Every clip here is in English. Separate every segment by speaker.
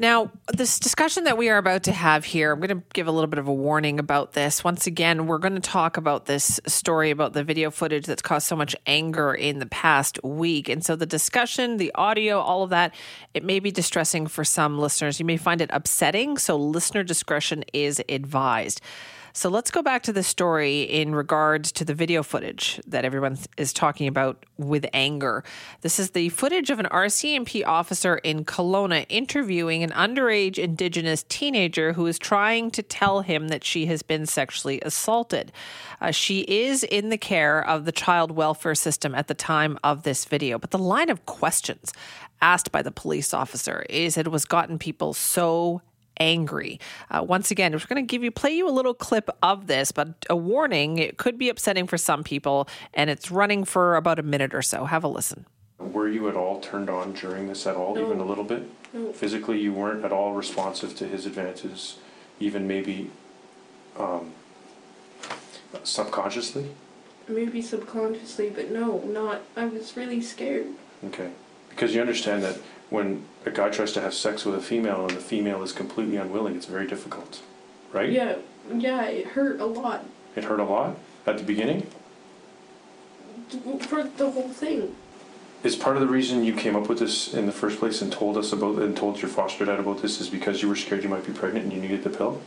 Speaker 1: Now, this discussion that we are about to have here, I'm going to give a little bit of a warning about this. Once again, we're going to talk about this story about the video footage that's caused so much anger in the past week. And so the discussion, the audio, all of that, it may be distressing for some listeners. You may find it upsetting. So listener discretion is advised. So let's go back to the story in regards to the video footage that everyone is talking about with anger. This is the footage of an RCMP officer in Kelowna interviewing an underage Indigenous teenager who is trying to tell him that she has been sexually assaulted. Uh, she is in the care of the child welfare system at the time of this video, but the line of questions asked by the police officer is it was gotten people so angry. Uh, once again, we're going to give you play you a little clip of this, but a warning: it could be upsetting for some people, and it's running for about a minute or so. Have a listen.
Speaker 2: Were you at all turned on during this at all,
Speaker 3: No.
Speaker 2: even a little bit?
Speaker 3: No.
Speaker 2: Physically, you weren't at all responsive to his advances, even maybe um, subconsciously?
Speaker 3: Maybe subconsciously, but no, not. I was really scared.
Speaker 2: Okay. Because you understand that when a guy tries to have sex with a female and the female is completely unwilling, it's very difficult, right?
Speaker 3: Yeah, yeah, it hurt a lot
Speaker 2: It hurt a lot at the beginning.
Speaker 3: for the whole thing.
Speaker 2: Is part of the reason you came up with this in the first place and told us about and told your foster dad about this is because you were scared you might be pregnant and you needed the pill?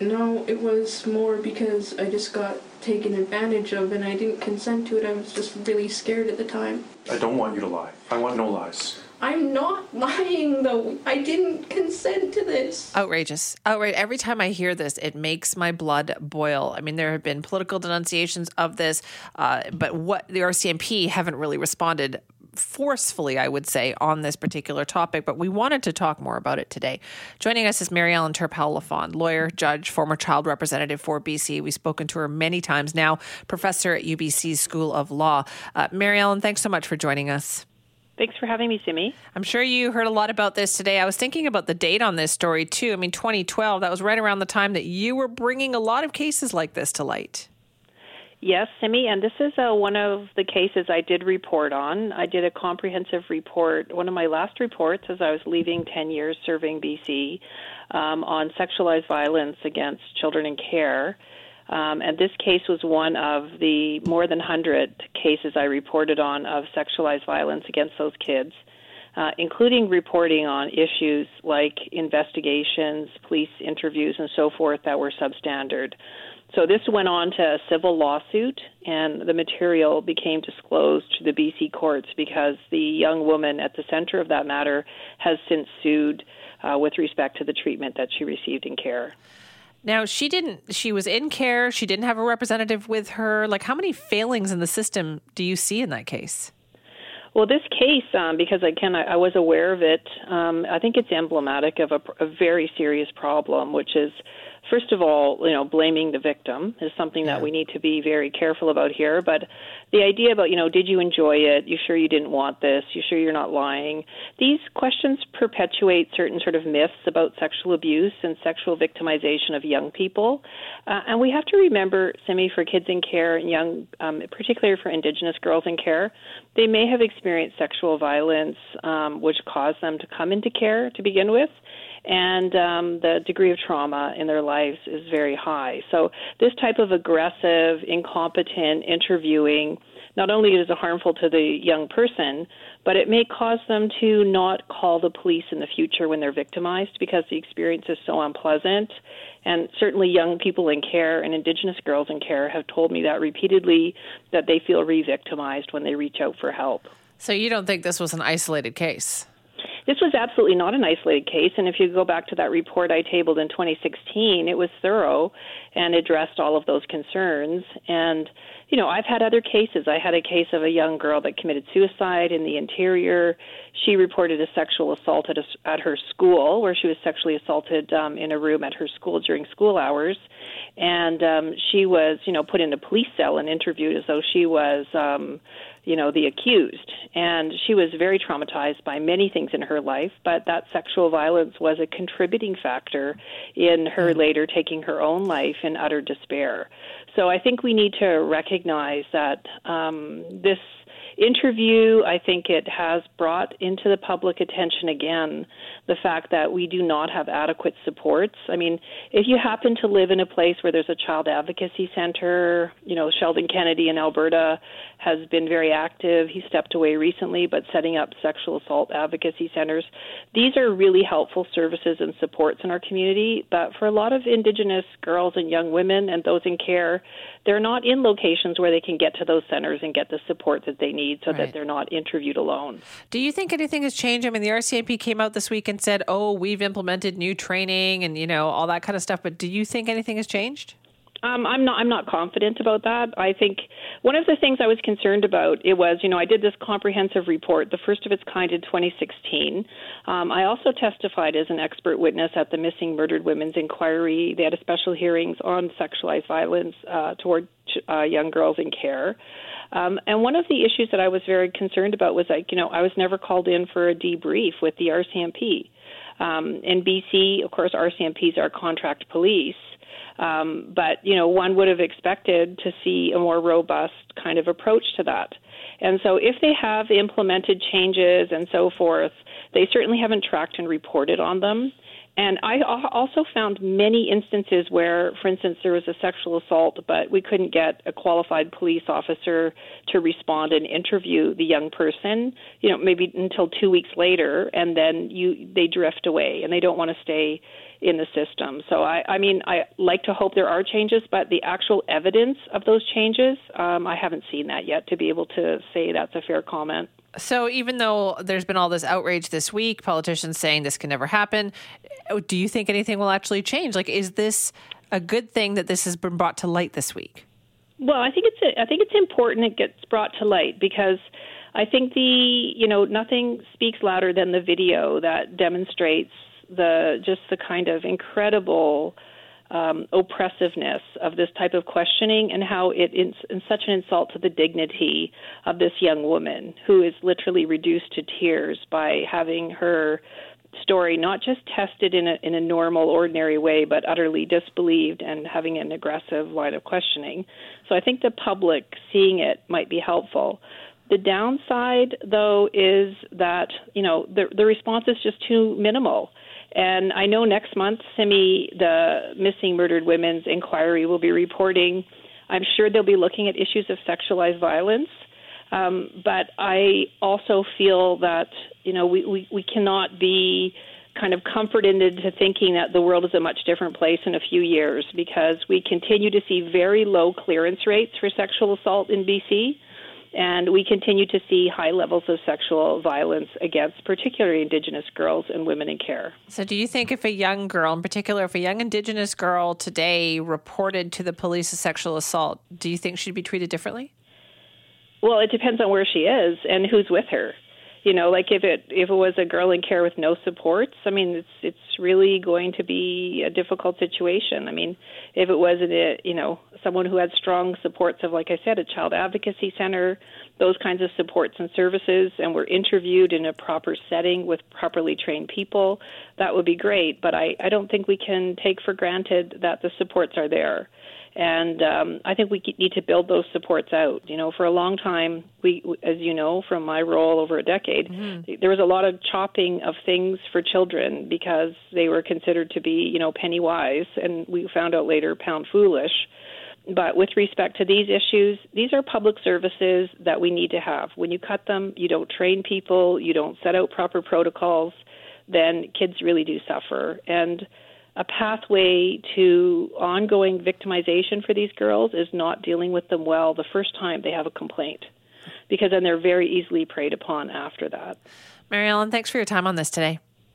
Speaker 3: No, it was more because I just got taken advantage of and I didn't consent to it. I was just really scared at the time.
Speaker 2: I don't want you to lie. I want no lies.
Speaker 3: I'm not lying though. I didn't consent to this.
Speaker 1: Outrageous. Outrage. Every time I hear this, it makes my blood boil. I mean, there have been political denunciations of this, uh, but what the RCMP haven't really responded forcefully, I would say, on this particular topic. But we wanted to talk more about it today. Joining us is Mary Ellen Turpel Lafond, lawyer, judge, former child representative for BC. We've spoken to her many times now, professor at UBC's School of Law. Uh, Mary Ellen, thanks so much for joining us.
Speaker 4: Thanks for having me, Simi.
Speaker 1: I'm sure you heard a lot about this today. I was thinking about the date on this story too. I mean, 2012, that was right around the time that you were bringing a lot of cases like this to light.
Speaker 4: Yes, Simi, and this is uh, one of the cases I did report on. I did a comprehensive report, one of my last reports as I was leaving 10 years serving BC, um, on sexualized violence against children in care. Um, and this case was one of the more than 100 cases I reported on of sexualized violence against those kids, uh, including reporting on issues like investigations, police interviews, and so forth that were substandard. So this went on to a civil lawsuit, and the material became disclosed to the BC courts because the young woman at the center of that matter has since sued uh, with respect to the treatment that she received in care.
Speaker 1: Now, she didn't, she was in care. She didn't have a representative with her. Like, how many failings in the system do you see in that case?
Speaker 4: Well, this case, um, because again, I, I was aware of it, um, I think it's emblematic of a, a very serious problem, which is first of all, you know, blaming the victim is something that we need to be very careful about here. But the idea about, you know, did you enjoy it? You sure you didn't want this? You sure you're not lying? These questions perpetuate certain sort of myths about sexual abuse and sexual victimization of young people. Uh, and we have to remember, Simi, for kids in care and young, um, particularly for Indigenous girls in care, they may have experienced sexual violence, um, which caused them to come into care to begin with and um, the degree of trauma in their lives is very high. So, this type of aggressive, incompetent interviewing not only is it harmful to the young person, but it may cause them to not call the police in the future when they're victimized because the experience is so unpleasant. And certainly, young people in care and Indigenous girls in care have told me that repeatedly that they feel re victimized when they reach out for help.
Speaker 1: So, you don't think this was an isolated case?
Speaker 4: This was absolutely not an isolated case, and if you go back to that report I tabled in 2016, it was thorough and addressed all of those concerns. And you know, I've had other cases. I had a case of a young girl that committed suicide in the interior. She reported a sexual assault at, a, at her school, where she was sexually assaulted um, in a room at her school during school hours, and um, she was, you know, put in a police cell and interviewed as though she was. Um, you know, the accused. And she was very traumatized by many things in her life, but that sexual violence was a contributing factor in her later taking her own life in utter despair. So I think we need to recognize that um, this interview, I think it has brought into the public attention again the fact that we do not have adequate supports. I mean, if you happen to live in a place where there's a child advocacy center, you know, Sheldon Kennedy in Alberta has been very active. He stepped away recently, but setting up sexual assault advocacy centers. These are really helpful services and supports in our community, but for a lot of Indigenous girls and young women and those in care, they're not in locations where they can get to those centers and get the support that they need so right. that they're not interviewed alone.
Speaker 1: Do you think anything has changed? I mean, the RCMP came out this week and said, "Oh, we've implemented new training and you know all that kind of stuff." But do you think anything has changed?
Speaker 4: Um, I'm not. I'm not confident about that. I think one of the things I was concerned about it was, you know, I did this comprehensive report, the first of its kind in 2016. Um, I also testified as an expert witness at the Missing Murdered Women's Inquiry. They had a special hearings on sexualized violence uh, toward uh, young girls in care. Um, and one of the issues that I was very concerned about was like, you know, I was never called in for a debrief with the RCMP. Um, in BC, of course, RCMPs are contract police. Um, but you know, one would have expected to see a more robust kind of approach to that. And so, if they have implemented changes and so forth, they certainly haven't tracked and reported on them. And I also found many instances where, for instance, there was a sexual assault, but we couldn't get a qualified police officer to respond and interview the young person. You know, maybe until two weeks later, and then you they drift away and they don't want to stay in the system. So I, I mean, I like to hope there are changes, but the actual evidence of those changes, um, I haven't seen that yet to be able to say that's a fair comment.
Speaker 1: So even though there's been all this outrage this week, politicians saying this can never happen, do you think anything will actually change? Like, is this a good thing that this has been brought to light this week?
Speaker 4: Well, I think it's a, I think it's important it gets brought to light because I think the you know nothing speaks louder than the video that demonstrates the just the kind of incredible um, oppressiveness of this type of questioning and how it is such an insult to the dignity of this young woman who is literally reduced to tears by having her story not just tested in a in a normal ordinary way but utterly disbelieved and having an aggressive line of questioning. So i think the public seeing it might be helpful. The downside though is that you know the the response is just too minimal and I know next month, SIMI, the Missing Murdered Women's Inquiry, will be reporting. I'm sure they'll be looking at issues of sexualized violence. Um, but I also feel that you know we, we, we cannot be kind of comforted into thinking that the world is a much different place in a few years because we continue to see very low clearance rates for sexual assault in BC. And we continue to see high levels of sexual violence against particularly Indigenous girls and women in care.
Speaker 1: So, do you think if a young girl, in particular, if a young Indigenous girl today reported to the police a sexual assault, do you think she'd be treated differently?
Speaker 4: Well, it depends on where she is and who's with her you know like if it if it was a girl in care with no supports i mean it's it's really going to be a difficult situation. I mean if it was a you know someone who had strong supports of like i said a child advocacy center those kinds of supports and services and were interviewed in a proper setting with properly trained people that would be great. But i i don't think we can take for granted that the supports are there and um, I think we need to build those supports out. You know, for a long time, we, as you know from my role over a decade, mm-hmm. there was a lot of chopping of things for children because they were considered to be, you know, penny wise, and we found out later pound foolish. But with respect to these issues, these are public services that we need to have. When you cut them, you don't train people, you don't set out proper protocols, then kids really do suffer. And a pathway to ongoing victimization for these girls is not dealing with them well the first time they have a complaint, because then they're very easily preyed upon after that.
Speaker 1: Mary Ellen, thanks for your time on this today.